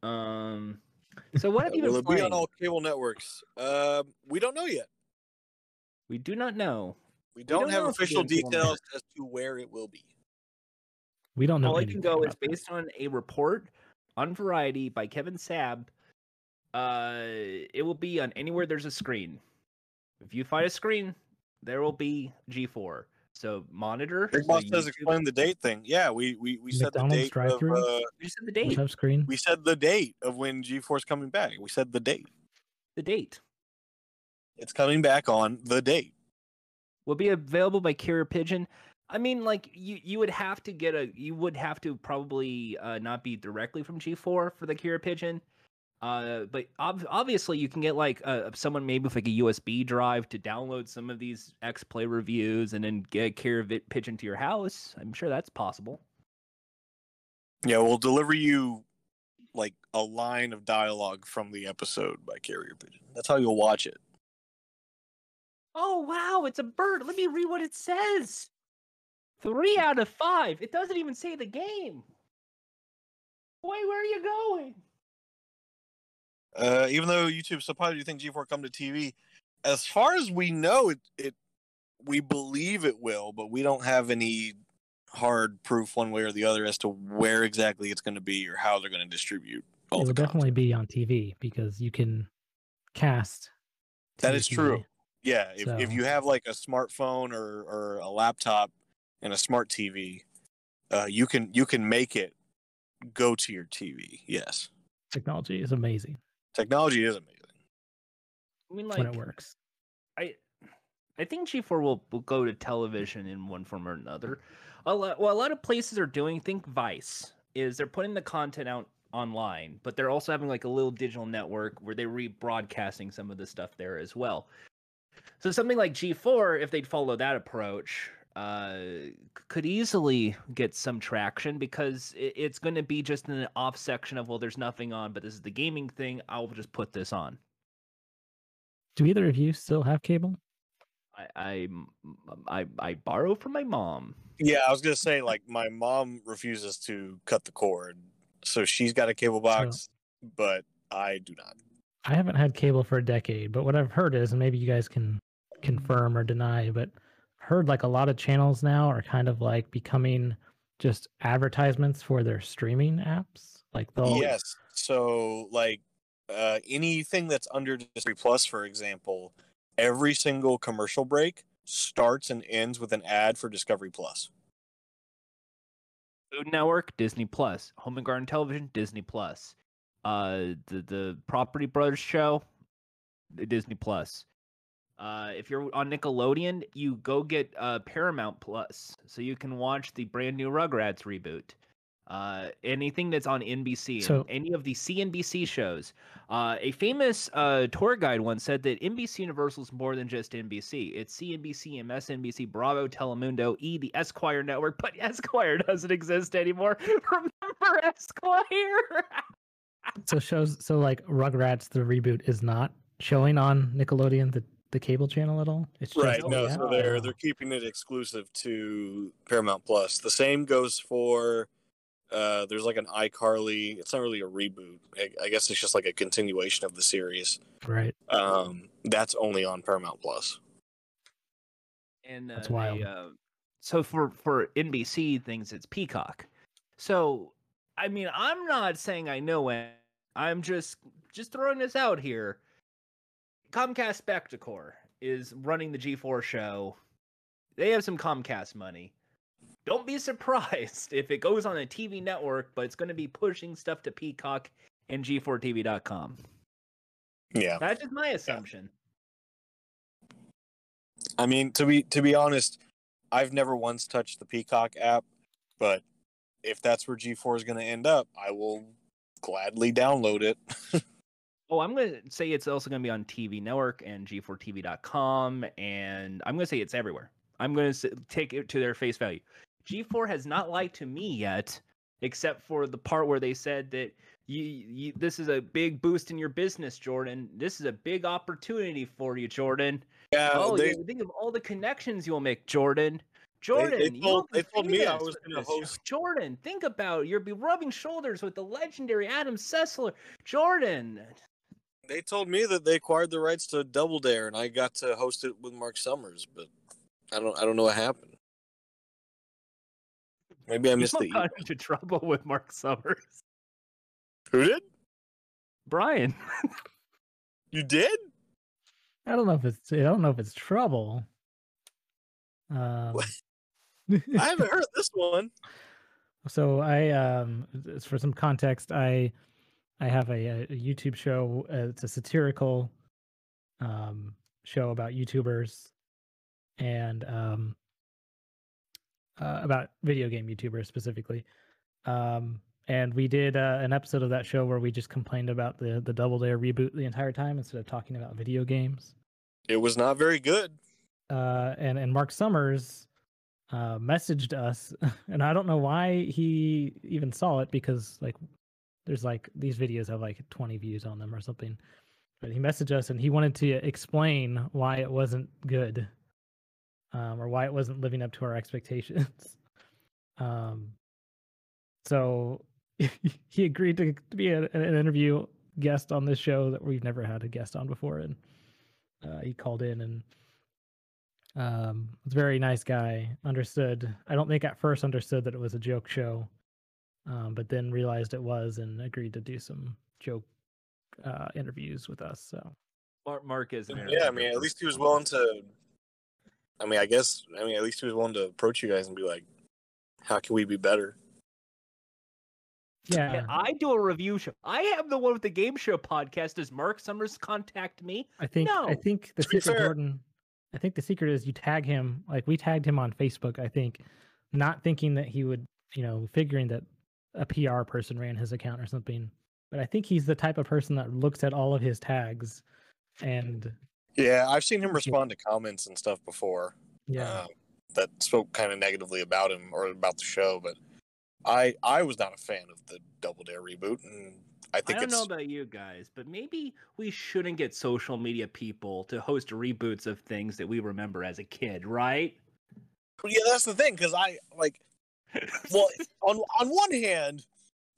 Um, so what have you Will been it be playing? on all cable networks? Um, we don't know yet. We do not know. We don't, don't have know if it'll official be on cable details as to where it will be. we don't know. All I can go is about that. based on a report on Variety by Kevin Sab. Uh, it will be on anywhere there's a screen. If you find a screen, there will be G4. So monitor. Big so Boss YouTube- says explain the date thing. Yeah, we we, we said the date of uh, You said the date. have screen. we said the date of when G4 is coming back. We said the date. The date It's coming back on the date. will be available by Carrier Pigeon. I mean, like you, you would have to get a, you would have to probably uh, not be directly from G4 for the Carrier Pigeon. Uh, but ob- obviously, you can get like uh, someone maybe with like a USB drive to download some of these X Play reviews and then get care of it pitch into your house. I'm sure that's possible. Yeah, we'll deliver you like a line of dialogue from the episode by carrier pigeon. That's how you'll watch it. Oh wow, it's a bird. Let me read what it says. Three out of five. It doesn't even say the game. Boy, where are you going? Uh, even though YouTube so probably you think G4 come to TV, as far as we know, it it we believe it will, but we don't have any hard proof one way or the other as to where exactly it's going to be or how they're going to distribute. All it will definitely be on TV because you can cast. That is TV. true. Yeah, if, if you have like a smartphone or, or a laptop and a smart TV, uh, you can you can make it go to your TV. Yes, Technology is amazing technology is amazing. I mean, when like it works. I, I think G4 will, will go to television in one form or another. A lot, well, a lot of places are doing. Think Vice is they're putting the content out online, but they're also having like a little digital network where they're rebroadcasting some of the stuff there as well. So something like G4, if they'd follow that approach, uh, could easily get some traction because it, it's going to be just an off section of well, there's nothing on, but this is the gaming thing. I'll just put this on. Do either of you still have cable? I I I, I borrow from my mom. Yeah, I was gonna say like my mom refuses to cut the cord, so she's got a cable box, but I do not. I haven't had cable for a decade, but what I've heard is, and maybe you guys can confirm or deny, but heard like a lot of channels now are kind of like becoming just advertisements for their streaming apps. Like they'll Yes, so like uh, anything that's under Discovery Plus, for example, every single commercial break starts and ends with an ad for Discovery Plus. Food Network, Disney Plus. Home and Garden Television, Disney Plus. Uh, the the Property Brothers show, Disney Plus. Uh, if you're on Nickelodeon, you go get uh, Paramount Plus, so you can watch the brand new Rugrats reboot. Uh, anything that's on NBC, So- any of the CNBC shows. Uh, a famous uh, tour guide once said that NBC Universal is more than just NBC. It's CNBC, MSNBC, Bravo, Telemundo, E, the Esquire network. But Esquire doesn't exist anymore. Remember Esquire? so shows so like Rugrats the reboot is not showing on Nickelodeon the, the cable channel at all. It's just Right. No, yeah. so they're they're keeping it exclusive to Paramount Plus. The same goes for uh there's like an iCarly. It's not really a reboot. I, I guess it's just like a continuation of the series. right. Um that's only on Paramount Plus. and uh, That's they, wild. uh, so for for NBC things, it's Peacock. So I mean, I'm not saying I know it. I'm just just throwing this out here. Comcast Spectacor is running the G4 show. They have some Comcast money. Don't be surprised if it goes on a TV network, but it's going to be pushing stuff to Peacock and G4TV.com. Yeah. That's just my assumption. I mean, to be to be honest, I've never once touched the Peacock app, but if that's where G4 is going to end up, I will gladly download it. Oh, I'm going to say it's also going to be on TV Network and G4TV.com, and I'm going to say it's everywhere. I'm going to take it to their face value. G4 has not lied to me yet, except for the part where they said that you, you this is a big boost in your business, Jordan. This is a big opportunity for you, Jordan. Yeah, oh, they, you think of all the connections you'll make, Jordan. Jordan, they you told, they told me I was going to host. Jordan, think about it. You'll be rubbing shoulders with the legendary Adam Sessler. Jordan, They told me that they acquired the rights to Double Dare, and I got to host it with Mark Summers, but I don't I don't know what happened. Maybe I missed you the got email. into trouble with Mark Summers. Who did? Brian. You did? I don't know if it's I don't know if it's trouble. Um, I haven't heard this one. So I um for some context, I I have a, a YouTube show. Uh, it's a satirical um show about YouTubers and um uh, about video game YouTubers specifically. Um and we did uh, an episode of that show where we just complained about the the Double Dare reboot the entire time instead of talking about video games. It was not very good. Uh, and and Mark Summers uh, messaged us, and I don't know why he even saw it because like there's like these videos have like 20 views on them or something. But he messaged us and he wanted to explain why it wasn't good, um, or why it wasn't living up to our expectations. um, so he agreed to, to be a, an interview guest on this show that we've never had a guest on before, and uh, he called in and um, was a very nice guy. Understood. I don't think at first understood that it was a joke show, um, but then realized it was and agreed to do some joke uh, interviews with us. So Mark, Mark is an Yeah, I mean, at least he was willing to. I mean, I guess. I mean, at least he was willing to approach you guys and be like, "How can we be better?" yeah, Yeah, I do a review show. I am the one with the game show podcast. Does Mark Summers contact me? I think I think the secret, fair- Jordan. I think the secret is you tag him. Like we tagged him on Facebook. I think, not thinking that he would, you know, figuring that a PR person ran his account or something. But I think he's the type of person that looks at all of his tags, and Yeah, I've seen him respond to comments and stuff before. yeah, um, that spoke kind of negatively about him or about the show, but I I was not a fan of the Double Dare reboot, and I think I don't it's know about you guys, but maybe we shouldn't get social media people to host reboots of things that we remember as a kid, right? yeah, that's the thing because I like well on on one hand,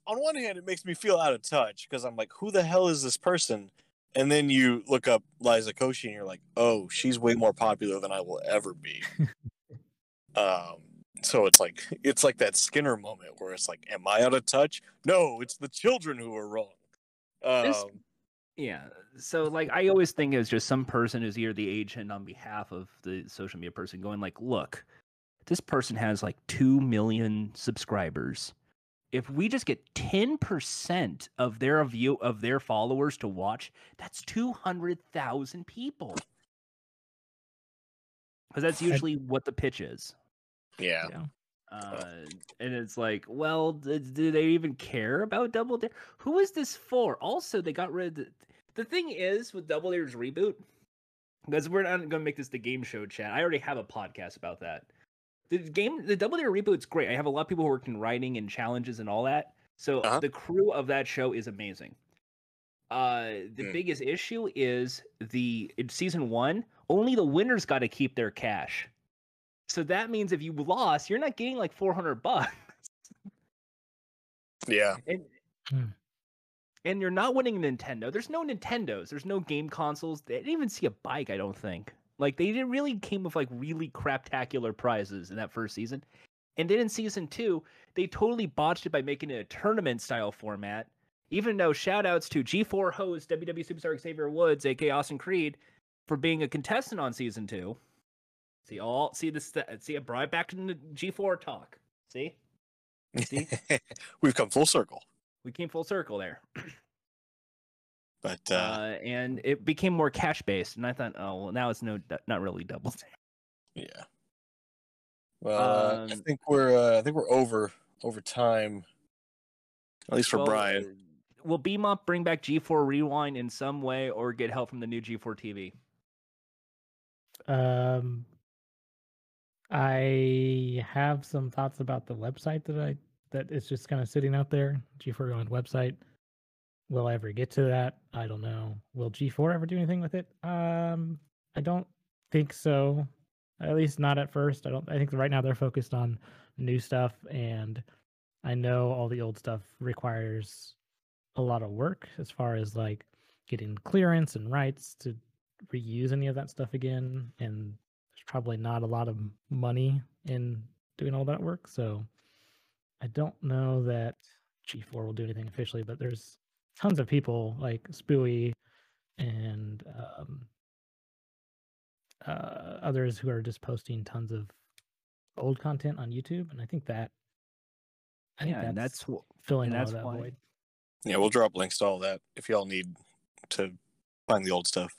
on one hand it makes me feel out of touch because I'm like, who the hell is this person? And then you look up Liza Koshy and you're like, oh, she's way more popular than I will ever be. um, so it's like it's like that Skinner moment where it's like, am I out of touch? No, it's the children who are wrong. This- Um, Yeah. So like I always think it's just some person who's either the agent on behalf of the social media person going like, look, this person has like two million subscribers. If we just get ten percent of their view of their followers to watch, that's two hundred thousand people. Because that's usually what the pitch is. yeah. yeah. Uh, and it's like, well, d- do they even care about Double Dare? Who is this for? Also, they got rid of the, the thing is with Double Dare's reboot, because we're not going to make this the game show chat. I already have a podcast about that. The game, the Double Dare reboot's great. I have a lot of people who worked in writing and challenges and all that. So Uh-huh. the crew of that show is amazing. Uh, the Hmm. biggest issue is the in season one, only the winners got to keep their cash. So that means if you lost, you're not getting like 400 bucks. Yeah. And Hmm. and you're not winning Nintendo. There's no Nintendos. There's no game consoles. They didn't even see a bike, I don't think. Like they didn't really came with like really craptacular prizes in that first season. And then in season two, they totally botched it by making it a tournament style format. Even though shout outs to G4 host WWE Superstar Xavier Woods, aka Austin Creed, for being a contestant on season two. See all see this see I brought it back to the G4 talk. See? See? We've come full circle. We came full circle there. But uh, uh, and it became more cash based. And I thought, oh well, now it's no, not really double. yeah. Well, uh, I Um, think we're uh, I think we're over over time. At least for Well, Brian. Will BMOP bring back G4 Rewind in some way, or get help from the new G4 TV? Um, I have some thoughts about the website that I that is just kind of sitting out there. G4 Rewind website. Will I ever get to that? I don't know. Will G4 ever do anything with it? Um, I don't think so. At least not at first. I don't. I think right now they're focused on new stuff, and I know all the old stuff requires a lot of work as far as like getting clearance and rights to reuse any of that stuff again and there's probably not a lot of money in doing all that work so i don't know that g4 will do anything officially but there's tons of people like spooey and um, uh, others who are just posting tons of old content on youtube and i think that i think Yeah, and that's filling and all that's of that why- void Yeah, we'll drop links to all that if y'all need to find the old stuff.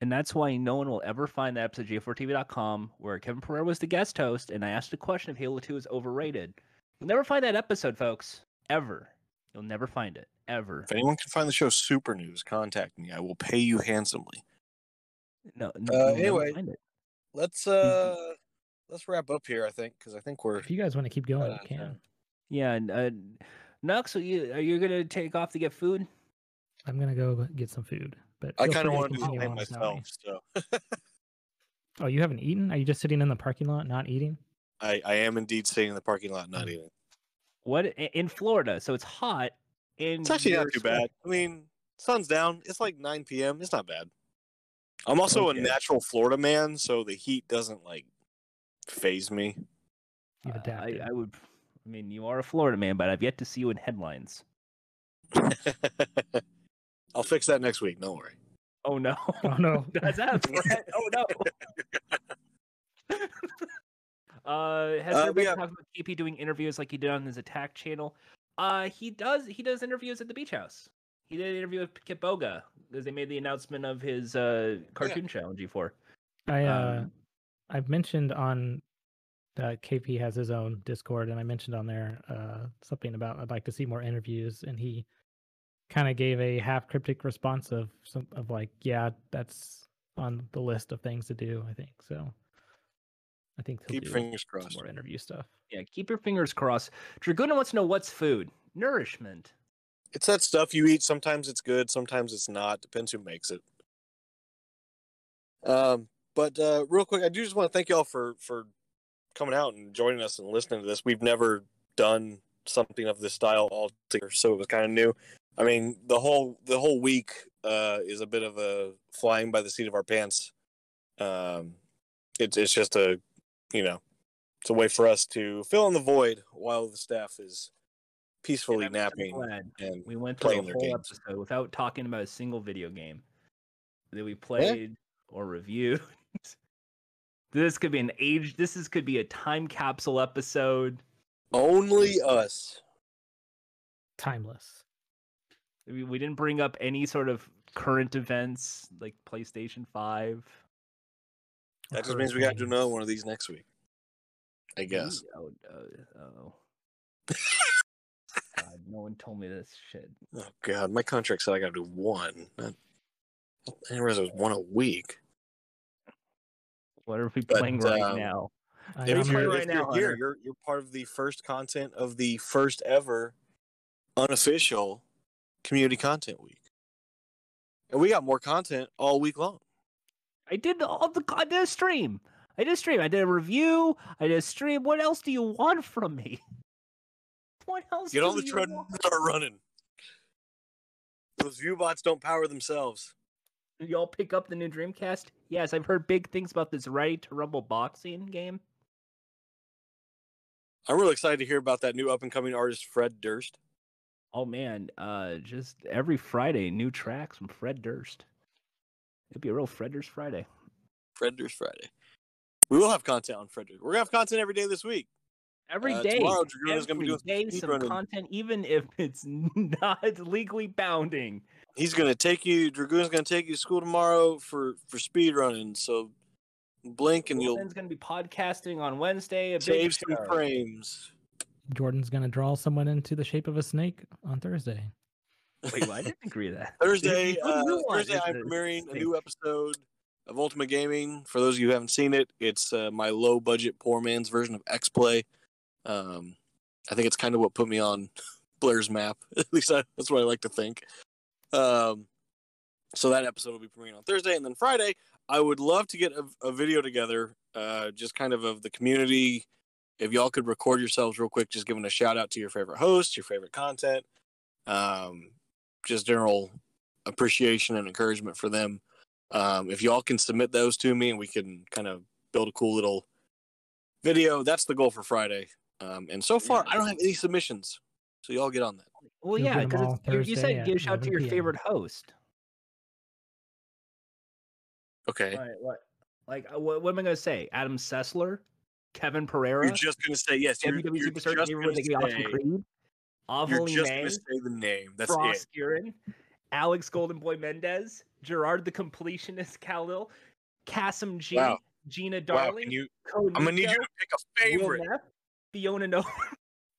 and that's why no one will ever find the episode of G4TV.com where Kevin Pereira was the guest host, and I asked the question if Halo 2 is overrated. You'll never find that episode, folks. ever. You'll never find it ever. If anyone can find the show Super News, contact me. I will pay you handsomely. No. Uh, anyway. Let's uh let's wrap up here. I think because I think we're If you guys want to keep going, Uh, you can. Yeah, and uh, Knux, are you are you gonna take off to get food? I'm gonna go get some food. But I kind of free want to do continue the on thing without me. myself. So Oh, you haven't eaten? Are you just sitting in the parking lot not eating? I I am indeed sitting in the parking lot not eating. What in Florida? So it's hot. And It's actually not too sweating. bad. I mean, sun's down. It's like 9 p.m. It's not bad. I'm also Okay. a natural Florida man, so the heat doesn't like phase me. You've Uh, adapted. I, I would. I mean, you are a Florida man, but I've yet to see you in headlines. I'll fix that next week. Don't worry. Oh no! oh no. That's that? Oh no! uh, has Uh, there been have- talk about KP doing interviews like he did on his Attack channel? Uh, he does. He does interviews at the Beach House. He did an interview with Kip Boga because they made the announcement of his uh, cartoon show on G4. I uh Um, I've mentioned on uh, KP has his own Discord, and I mentioned on there uh, something about I'd like to see more interviews, and he kind of gave a half cryptic response of some of like, yeah, that's on the list of things to do. I think so. I think Keep do fingers crossed. more interview stuff. Yeah, keep your fingers crossed. Draguna wants to know what's food. Nourishment. It's that stuff you eat. Sometimes it's good, sometimes it's not. Depends who makes it. Um, but uh, real quick, I do just want to thank y'all for for coming out and joining us and listening to this. We've never done something of this style all together, so it was kind of new. I mean, the whole the whole week uh, is a bit of a flying by the seat of our pants. Um, it's it's just a you know, it's a way for us to fill in the void while the staff is peacefully And napping and We went through a whole games. episode without talking about a single video game that we played or reviewed. this could be an age. This is could be a time capsule episode. only us. Timeless. We, we didn't bring up any sort of current events like PlayStation Five. That just means we got to do another one of these next week. I guess. Oh, uh, oh. God, no one told me this shit. Oh god, my contract said I got to do one. Not, I didn't realize it was one a week. What are we But, playing right um, now? If If you're- you're, right if now, you're here, you're you're part of the first content of the first ever unofficial community content week, and we got more content all week long. I did all the I did a stream. I did a stream. I did a review. I did a stream. What else do you want from me? What else? Get do on the you treadmill want? and start running. Those view bots don't power themselves. Did y'all pick up the new Dreamcast? Yes, I've heard big things about this Ready to Rumble boxing game. I'm really excited to hear about that new up and coming artist Fred Durst. Oh man, uh, just every Friday, new tracks from Fred Durst. It'd be a real Fred Durst Friday. Fred Durst Friday. We will have content on Fred Durst. We're gonna have content every day this week. Every Uh, day, tomorrow, Draguna's gonna be doing some day, some speedrunning. content, even if it's not legally bounding. He's gonna take you. Dragoon's gonna take you to school tomorrow for for speed running. So blink and you'll Wilson's going to be podcasting on Wednesday. A save some frames. Jordan's gonna draw someone into the shape of a snake on Thursday. Wait, well, I didn't agree that. Thursday, uh, Thursday, I'm premiering a new episode of Ultimate Gaming. For those of you who haven't seen it, it's uh, my low budget, poor man's version of X Play. Um, I think it's kind of what put me on Blair's map. At least I, that's what I like to think. Um, so that episode will be premiering on Thursday, and then Friday, I would love to get a, a video together, uh, just kind of of the community. If y'all could record yourselves real quick, just giving a shout out to your favorite host, your favorite content, um, just general appreciation and encouragement for them. Um, if y'all can submit those to me, and we can kind of build a cool little video, that's the goal for Friday. Um, and so far, I don't have any submissions, so y'all get on that. Well, You'll yeah, get 'em all because you, you said give a shout to your PM. favorite host. Okay. All right, what? Like, uh, what, what am I going to say? Adam Sessler, Kevin Pereira, You're just gonna say yes. You're, WWE you're Superstar just Gamer gonna with the Austin say, Creed, Ovilee You're just May, gonna say the name. That's Ross it. Guerin, Alex Golden Boy Mendez, Jirard the Completionist Khalil, Kassem G, wow. Gina Darling. Wow. You, I'm gonna need you to pick a favorite. Neff, Fiona No.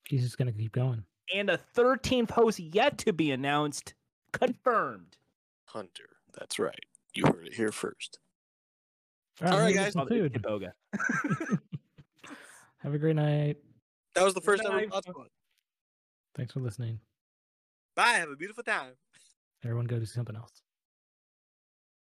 He's just gonna keep going. And a 13th host yet to be announced, confirmed. Hunter. That's right. You heard it here first. All, All right, guys. Have a great night. That was the first Good time. Thanks for listening. Bye. Have a beautiful time. Everyone go do something else.